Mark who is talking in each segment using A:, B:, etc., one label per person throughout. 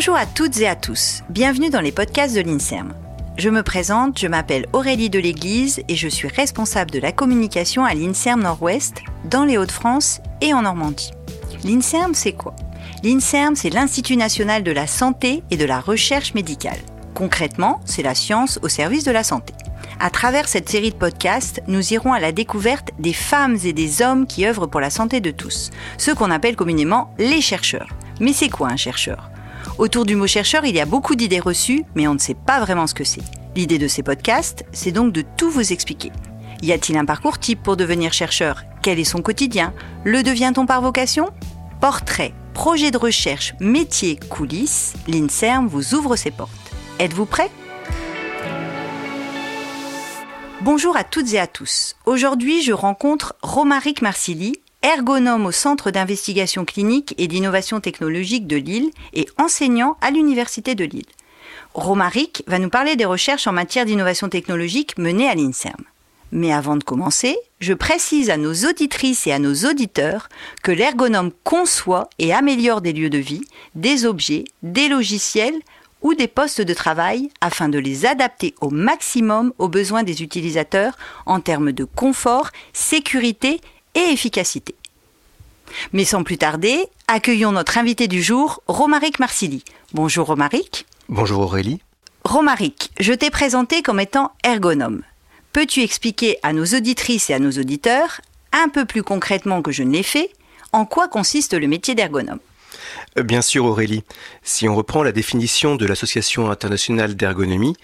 A: Bonjour à toutes et à tous, bienvenue dans les podcasts de l'INSERM. Je me présente, je m'appelle Aurélie de l'Église et je suis responsable de la communication à l'INSERM Nord-Ouest, dans les Hauts-de-France et en Normandie. L'INSERM, c'est quoi? L'INSERM, c'est l'Institut national de la santé et de la recherche médicale. Concrètement, c'est la science au service de la santé. À travers cette série de podcasts, nous irons à la découverte des femmes et des hommes qui œuvrent pour la santé de tous, ceux qu'on appelle communément les chercheurs. Mais c'est quoi un chercheur? Autour du mot chercheur, il y a beaucoup d'idées reçues, mais on ne sait pas vraiment ce que c'est. L'idée de ces podcasts, c'est donc de tout vous expliquer. Y a-t-il un parcours type pour devenir chercheur? Quel est son quotidien? Le devient-on par vocation? Portrait, projet de recherche, métier, coulisses, l'INSERM vous ouvre ses portes. Êtes-vous prêts Bonjour à toutes et à tous. Aujourd'hui, je rencontre Romaric Marsili, ergonome au Centre d'investigation clinique et d'innovation technologique de Lille et enseignant à l'Université de Lille. Romaric va nous parler des recherches en matière d'innovation technologique menées à l'INSERM. Mais avant de commencer, je précise à nos auditrices et à nos auditeurs que l'ergonome conçoit et améliore des lieux de vie, des objets, des logiciels ou des postes de travail afin de les adapter au maximum aux besoins des utilisateurs en termes de confort, sécurité et efficacité. Mais sans plus tarder, accueillons notre invité du jour, Romaric Marsili. Bonjour Romaric.
B: Bonjour Aurélie.
A: Romaric, je t'ai présenté comme étant ergonome. Peux-tu expliquer à nos auditrices et à nos auditeurs, un peu plus concrètement que je ne l'ai fait, en quoi consiste le métier d'ergonome?
B: Bien sûr Aurélie. Si on reprend la définition de l'Association internationale d'ergonomie,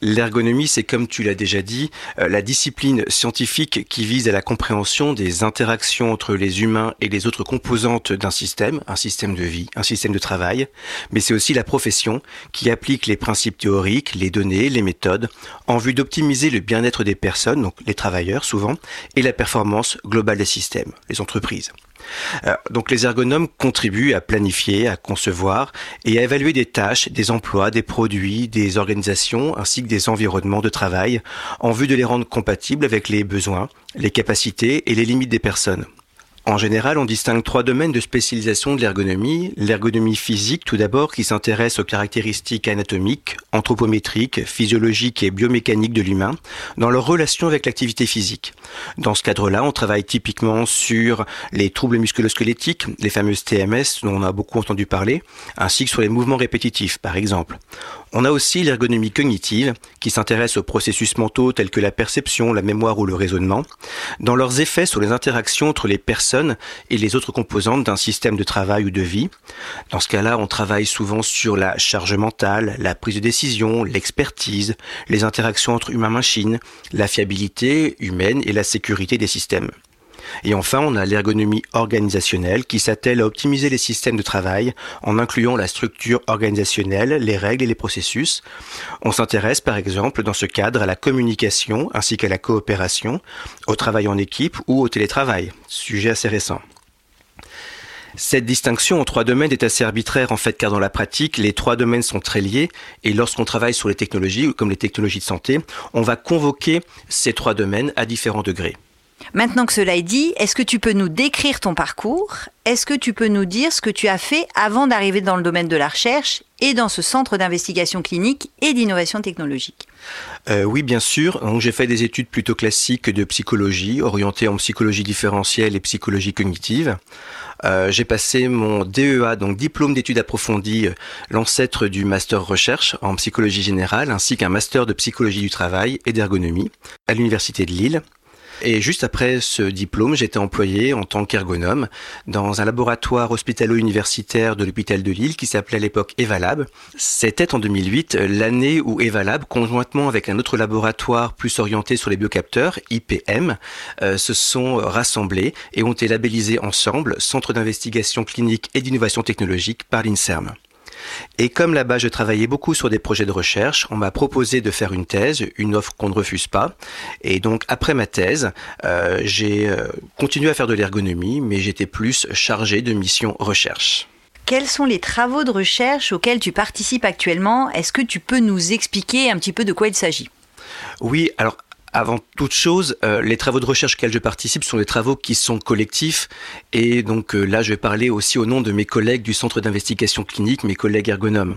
B: l'ergonomie c'est comme tu l'as déjà dit, euh, la discipline scientifique qui vise à la compréhension des interactions entre les humains et les autres composantes d'un système, un système de vie, un système de travail, mais c'est aussi la profession qui applique les principes théoriques, les données, les méthodes, en vue d'optimiser le bien-être des personnes, donc les travailleurs souvent, et la performance globale des systèmes, les entreprises. Euh, donc les ergonomes contribuent à planifier, à concevoir et à évaluer des tâches, des emplois, des produits, des organisations ainsi que des environnements de travail en vue de les rendre compatibles avec les besoins, les capacités et les limites des personnes. En général, on distingue trois domaines de spécialisation de l'ergonomie. L'ergonomie physique, tout d'abord, qui s'intéresse aux caractéristiques anatomiques, anthropométriques, physiologiques et biomécaniques de l'humain, dans leur relation avec l'activité physique. Dans ce cadre-là, on travaille typiquement sur les troubles musculosquelettiques, les fameuses TMS dont on a beaucoup entendu parler, ainsi que sur les mouvements répétitifs, par exemple. On a aussi l'ergonomie cognitive, qui s'intéresse aux processus mentaux tels que la perception, la mémoire ou le raisonnement, dans leurs effets sur les interactions entre les personnes et les autres composantes d'un système de travail ou de vie. Dans ce cas-là, on travaille souvent sur la charge mentale, la prise de décision, l'expertise, les interactions entre humains-machines, la fiabilité humaine et la sécurité des systèmes. Et enfin, on a l'ergonomie organisationnelle qui s'attelle à optimiser les systèmes de travail en incluant la structure organisationnelle, les règles et les processus. On s'intéresse par exemple dans ce cadre à la communication ainsi qu'à la coopération, au travail en équipe ou au télétravail, sujet assez récent. Cette distinction en trois domaines est assez arbitraire en fait car dans la pratique les trois domaines sont très liés et lorsqu'on travaille sur les technologies comme les technologies de santé, on va convoquer ces trois domaines à différents degrés.
A: Maintenant que cela est dit, est-ce que tu peux nous décrire ton parcours? Est-ce que tu peux nous dire ce que tu as fait avant d'arriver dans le domaine de la recherche et dans ce centre d'investigation clinique et d'innovation technologique?
B: Euh, Oui, bien sûr. j'ai fait des études plutôt classiques de psychologie, orientées en psychologie différentielle et psychologie cognitive. Euh, j'ai passé mon DEA, donc diplôme d'études approfondies, euh, l'ancêtre du master recherche en psychologie générale, ainsi qu'un master de psychologie du travail et d'ergonomie à l'université de Lille. Et juste après ce diplôme, j'étais employé en tant qu'ergonome dans un laboratoire hospitalo-universitaire de l'hôpital de Lille qui s'appelait à l'époque Evalab. C'était en 2008 l'année où Evalab, conjointement avec un autre laboratoire plus orienté sur les biocapteurs, IPM, euh, se sont rassemblés et ont été labellisés ensemble Centre d'investigation clinique et d'innovation technologique par l'INSERM. Et comme là-bas je travaillais beaucoup sur des projets de recherche, on m'a proposé de faire une thèse, une offre qu'on ne refuse pas. Et donc après ma thèse, euh, j'ai euh, continué à faire de l'ergonomie, mais j'étais plus chargé de mission recherche.
A: Quels sont les travaux de recherche auxquels tu participes actuellement? Est-ce que tu peux nous expliquer un petit peu de quoi il s'agit?
B: Oui, alors Avant toute chose, euh, les travaux de recherche auxquels je participe sont des travaux qui sont collectifs et donc euh, là je vais parler aussi au nom de mes collègues du centre d'investigation clinique, mes collègues ergonomes.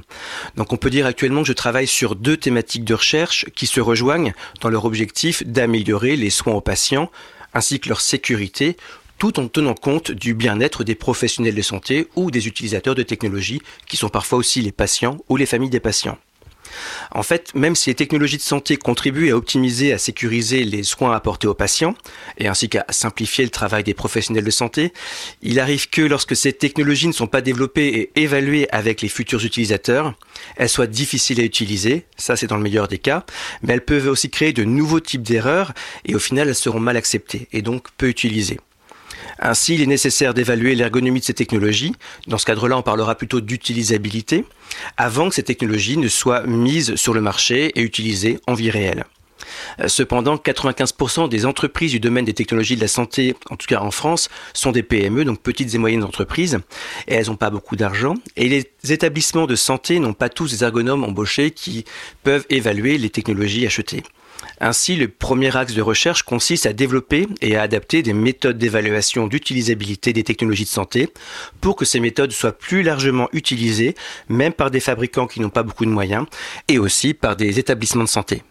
B: Donc on peut dire actuellement que je travaille sur deux thématiques de recherche qui se rejoignent dans leur objectif d'améliorer les soins aux patients ainsi que leur sécurité tout en tenant compte du bien-être des professionnels de santé ou des utilisateurs de technologies qui sont parfois aussi les patients ou les familles des patients. En fait, même si les technologies de santé contribuent à optimiser, à sécuriser les soins apportés aux patients, et ainsi qu'à simplifier le travail des professionnels de santé, il arrive que lorsque ces technologies ne sont pas développées et évaluées avec les futurs utilisateurs, elles soient difficiles à utiliser, ça c'est dans le meilleur des cas, mais elles peuvent aussi créer de nouveaux types d'erreurs, et au final elles seront mal acceptées, et donc peu utilisées. Ainsi, il est nécessaire d'évaluer l'ergonomie de ces technologies. Dans ce cadre-là, on parlera plutôt d'utilisabilité, avant que ces technologies ne soient mises sur le marché et utilisées en vie réelle. Euh, cependant, 95% des entreprises du domaine des technologies de la santé, en tout cas en France, sont des PME, donc petites et moyennes entreprises, et elles n'ont pas beaucoup d'argent. Et les établissements de santé n'ont pas tous des ergonomes embauchés qui peuvent évaluer les technologies achetées. Ainsi, le premier axe de recherche consiste à développer et à adapter des méthodes d'évaluation d'utilisabilité des technologies de santé pour que ces méthodes soient plus largement utilisées, même par des fabricants qui n'ont pas beaucoup de moyens, et aussi par des établissements de santé.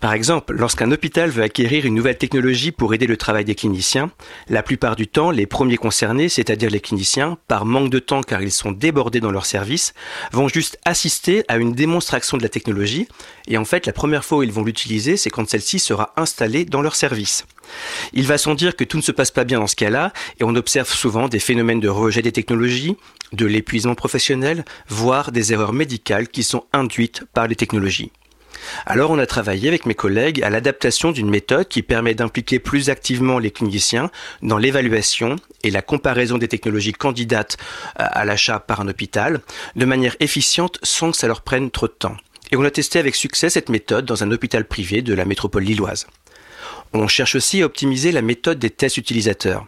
B: Par exemple, lorsqu'un hôpital veut acquérir une nouvelle technologie pour aider le travail des cliniciens, la plupart du temps, les premiers concernés, c'est-à-dire les cliniciens, par manque de temps car ils sont débordés dans leur service, vont juste assister à une démonstration de la technologie et en fait, la première fois où ils vont l'utiliser, c'est quand celle-ci sera installée dans leur service. Il va sans dire que tout ne se passe pas bien dans ce cas-là et on observe souvent des phénomènes de rejet des technologies, de l'épuisement professionnel, voire des erreurs médicales qui sont induites par les technologies. Alors on a travaillé avec mes collègues à l'adaptation d'une méthode qui permet d'impliquer plus activement les cliniciens dans l'évaluation et la comparaison des technologies candidates à l'achat par un hôpital de manière efficiente sans que ça leur prenne trop de temps. Et on a testé avec succès cette méthode dans un hôpital privé de la métropole lilloise. On cherche aussi à optimiser la méthode des tests utilisateurs.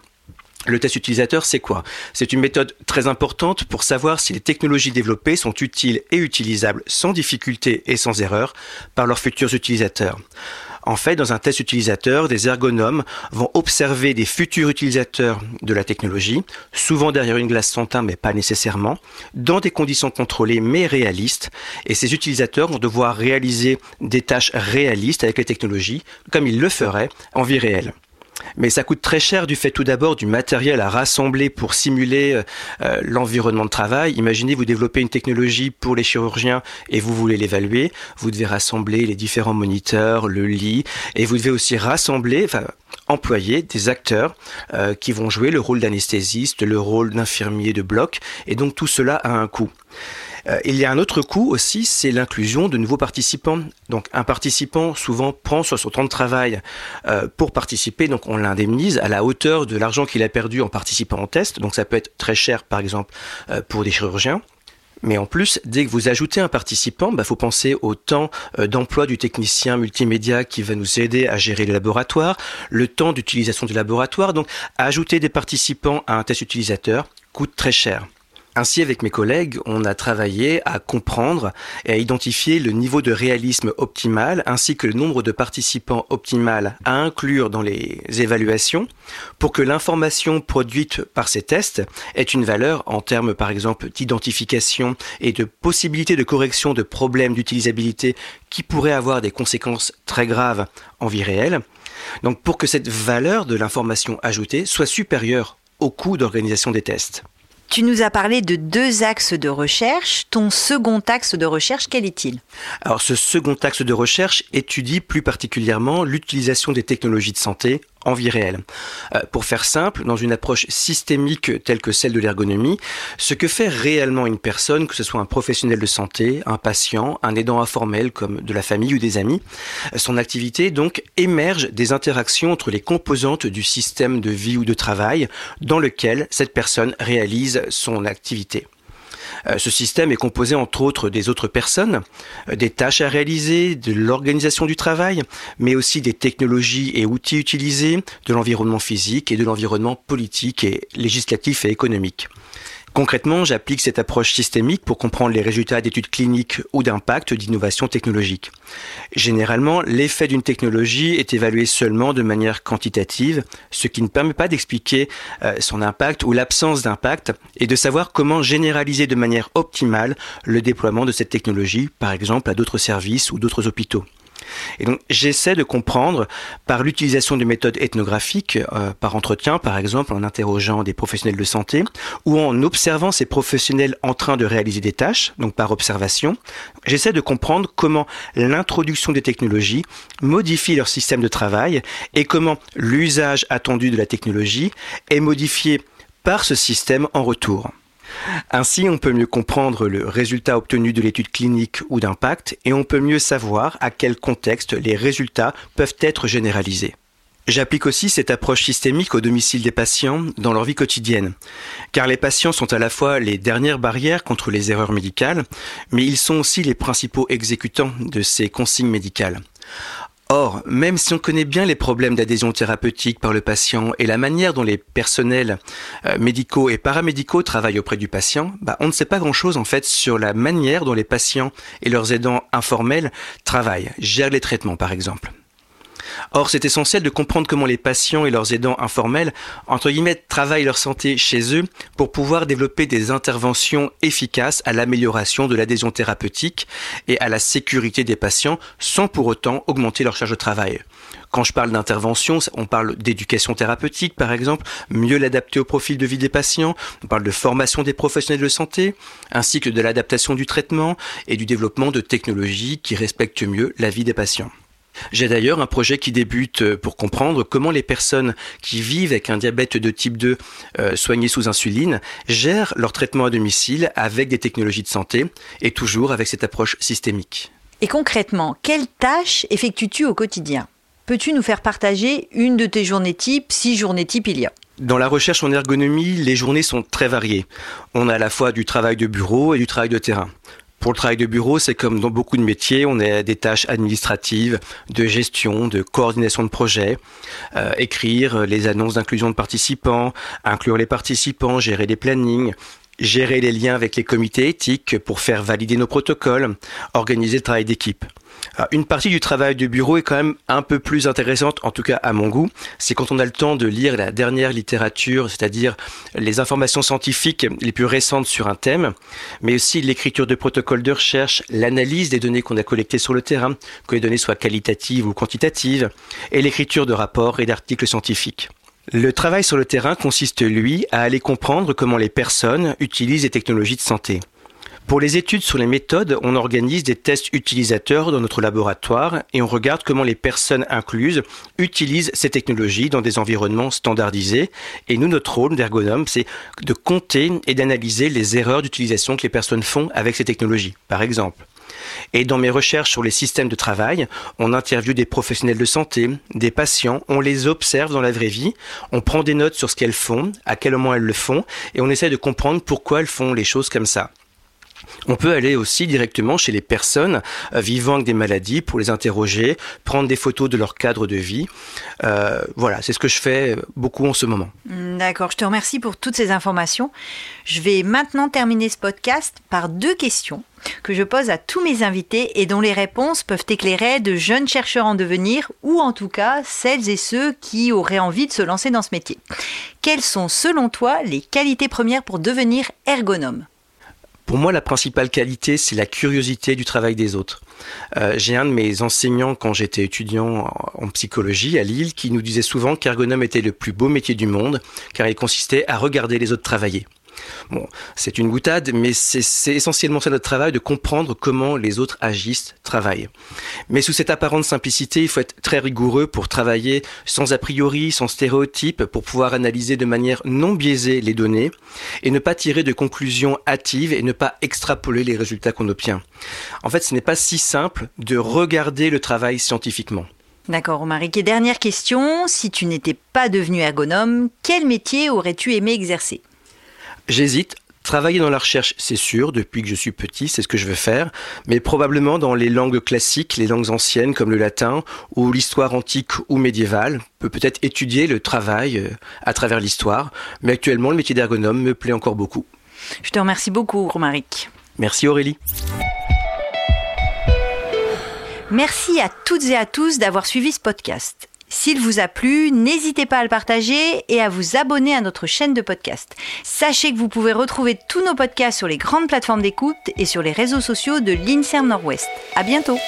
B: Le test utilisateur, c'est quoi? C'est une méthode très importante pour savoir si les technologies développées sont utiles et utilisables sans difficulté et sans erreur par leurs futurs utilisateurs. En fait, dans un test utilisateur, des ergonomes vont observer des futurs utilisateurs de la technologie, souvent derrière une glace sans teint, mais pas nécessairement, dans des conditions contrôlées mais réalistes. Et ces utilisateurs vont devoir réaliser des tâches réalistes avec les technologies, comme ils le feraient en vie réelle. Mais ça coûte très cher du fait tout d'abord du matériel à rassembler pour simuler euh, euh, l'environnement de travail. Imaginez, vous développez une technologie pour les chirurgiens et vous voulez l'évaluer. Vous devez rassembler les différents moniteurs, le lit, et vous devez aussi rassembler, enfin, employer des acteurs euh, qui vont jouer le rôle d'anesthésiste, le rôle d'infirmier de bloc, et donc tout cela a un coût. Euh, il y a un autre coût aussi, c'est l'inclusion de nouveaux participants. Donc un participant souvent prend sur son temps de travail euh, pour participer, donc on l'indemnise à la hauteur de l'argent qu'il a perdu en participant au test. Donc ça peut être très cher par exemple euh, pour des chirurgiens. Mais en plus, dès que vous ajoutez un participant, il bah, faut penser au temps d'emploi du technicien multimédia qui va nous aider à gérer le laboratoire, le temps d'utilisation du laboratoire. Donc, ajouter des participants à un test utilisateur coûte très cher. Ainsi, avec mes collègues, on a travaillé à comprendre et à identifier le niveau de réalisme optimal ainsi que le nombre de participants optimal à inclure dans les évaluations pour que l'information produite par ces tests ait une valeur en termes par exemple d'identification et de possibilité de correction de problèmes d'utilisabilité qui pourraient avoir des conséquences très graves en vie réelle. Donc pour que cette valeur de l'information ajoutée soit supérieure au coût d'organisation des tests.
A: Tu nous as parlé de deux axes de recherche. Ton second axe de recherche, quel est-il?
B: Alors ce second axe de recherche étudie plus particulièrement l'utilisation des technologies de santé en vie réelle. Euh, pour faire simple, dans une approche systémique telle que celle de l'ergonomie, ce que fait réellement une personne, que ce soit un professionnel de santé, un patient, un aidant informel comme de la famille ou des amis, son activité donc émerge des interactions entre les composantes du système de vie ou de travail dans lequel cette personne réalise son activité. Euh, ce système est composé entre autres des autres personnes, euh, des tâches à réaliser, de l'organisation du travail, mais aussi des technologies et outils utilisés, de l'environnement physique et de l'environnement politique et législatif et économique. Concrètement, j'applique cette approche systémique pour comprendre les résultats d'études cliniques ou d'impact d'innovation technologique. Généralement, l'effet d'une technologie est évalué seulement de manière quantitative, ce qui ne permet pas d'expliquer euh, son impact ou l'absence d'impact et de savoir comment généraliser de manière optimale le déploiement de cette technologie, par exemple à d'autres services ou d'autres hôpitaux. Et donc j'essaie de comprendre par l'utilisation de méthodes ethnographiques, euh, par entretien par exemple, en interrogeant des professionnels de santé, ou en observant ces professionnels en train de réaliser des tâches, donc par observation, j'essaie de comprendre comment l'introduction des technologies modifie leur système de travail et comment l'usage attendu de la technologie est modifié par ce système en retour. Ainsi, on peut mieux comprendre le résultat obtenu de l'étude clinique ou d'impact et on peut mieux savoir à quel contexte les résultats peuvent être généralisés. J'applique aussi cette approche systémique au domicile des patients dans leur vie quotidienne, car les patients sont à la fois les dernières barrières contre les erreurs médicales, mais ils sont aussi les principaux exécutants de ces consignes médicales. Or, même si on connaît bien les problèmes d'adhésion thérapeutique par le patient et la manière dont les personnels euh, médicaux et paramédicaux travaillent auprès du patient, bah, on ne sait pas grand-chose en fait sur la manière dont les patients et leurs aidants informels travaillent, gèrent les traitements par exemple. Or, c'est essentiel de comprendre comment les patients et leurs aidants informels, entre guillemets, travaillent leur santé chez eux pour pouvoir développer des interventions efficaces à l'amélioration de l'adhésion thérapeutique et à la sécurité des patients sans pour autant augmenter leur charge de travail. Quand je parle d'intervention, on parle d'éducation thérapeutique, par exemple, mieux l'adapter au profil de vie des patients. On parle de formation des professionnels de santé, ainsi que de l'adaptation du traitement et du développement de technologies qui respectent mieux la vie des patients. J'ai d'ailleurs un projet qui débute euh, pour comprendre comment les personnes qui vivent avec un diabète de type 2 euh, soigné sous insuline gèrent leur traitement à domicile avec des technologies de santé et toujours avec cette approche systémique.
A: Et concrètement, quelles tâches effectues-tu au quotidien? Peux-tu nous faire partager une de tes journées types, si journées types il y a
B: dans la recherche en ergonomie, les journées sont très variées. On a à la fois du travail de bureau et du travail de terrain. Pour le travail de bureau, c'est comme dans beaucoup de métiers, on a des tâches administratives, de gestion, de coordination de projet, euh, écrire les annonces d'inclusion de participants, inclure les participants, gérer les plannings, gérer les liens avec les comités éthiques pour faire valider nos protocoles, organiser le travail d'équipe une partie du travail du bureau est quand même un peu plus intéressante, en tout cas à mon goût. C'est quand on a le temps de lire la dernière littérature, c'est-à-dire les informations scientifiques les plus récentes sur un thème, mais aussi l'écriture de protocoles de recherche, l'analyse des données qu'on a collectées sur le terrain, que les données soient qualitatives ou quantitatives, et l'écriture de rapports et d'articles scientifiques. Le travail sur le terrain consiste, lui, à aller comprendre comment les personnes utilisent les technologies de santé. Pour les études sur les méthodes, on organise des tests utilisateurs dans notre laboratoire et on regarde comment les personnes incluses utilisent ces technologies dans des environnements standardisés. Et nous, notre rôle d'ergonome, c'est de compter et d'analyser les erreurs d'utilisation que les personnes font avec ces technologies, par exemple. Et dans mes recherches sur les systèmes de travail, on interviewe des professionnels de santé, des patients, on les observe dans la vraie vie, on prend des notes sur ce qu'elles font, à quel moment elles le font, et on essaie de comprendre pourquoi elles font les choses comme ça. On peut aller aussi directement chez les personnes euh, vivant avec des maladies pour les interroger, prendre des photos de leur cadre de vie. Euh, voilà, c'est ce que je fais beaucoup en ce moment.
A: Mm, d'accord, je te remercie pour toutes ces informations. Je vais maintenant terminer ce podcast par deux questions que je pose à tous mes invités et dont les réponses peuvent éclairer de jeunes chercheurs en devenir ou en tout cas celles et ceux qui auraient envie de se lancer dans ce métier. Quelles sont selon toi les qualités premières pour devenir ergonome?
B: Pour moi, la principale qualité, c'est la curiosité du travail des autres. Euh, j'ai un de mes enseignants quand j'étais étudiant en psychologie à Lille qui nous disait souvent qu'ergonome était le plus beau métier du monde car il consistait à regarder les autres travailler. Bon, c'est une boutade, mais c'est essentiellement ça notre travail de comprendre comment les autres agissent, travaillent. Mais sous cette apparente simplicité, il faut être très rigoureux pour travailler sans a priori, sans stéréotypes, pour pouvoir analyser de manière non biaisée les données et ne pas tirer de conclusions hâtives et ne pas extrapoler les résultats qu'on obtient. En fait, ce n'est pas si simple de regarder le travail scientifiquement.
A: D'accord, Romaric. Et dernière question, si tu n'étais pas devenu ergonome, quel métier aurais-tu aimé exercer?
B: J'hésite. Travailler dans la recherche, c'est sûr, depuis que je suis petit, c'est ce que je veux faire, mais probablement dans les langues classiques, les langues anciennes comme le latin ou l'histoire antique ou médiévale, peut peut-être étudier le travail euh, à travers l'histoire, mais actuellement le métier d'ergonome me plaît encore beaucoup.
A: Je te remercie beaucoup, Romaric.
B: Merci Aurélie.
A: Merci à toutes et à tous d'avoir suivi ce podcast. S'il vous a plu, n'hésitez pas à le partager et à vous abonner à notre chaîne de podcast. Sachez que vous pouvez retrouver tous nos podcasts sur les grandes plateformes d'écoute et sur les réseaux sociaux de l'INSERM Nord-Ouest. À bientôt!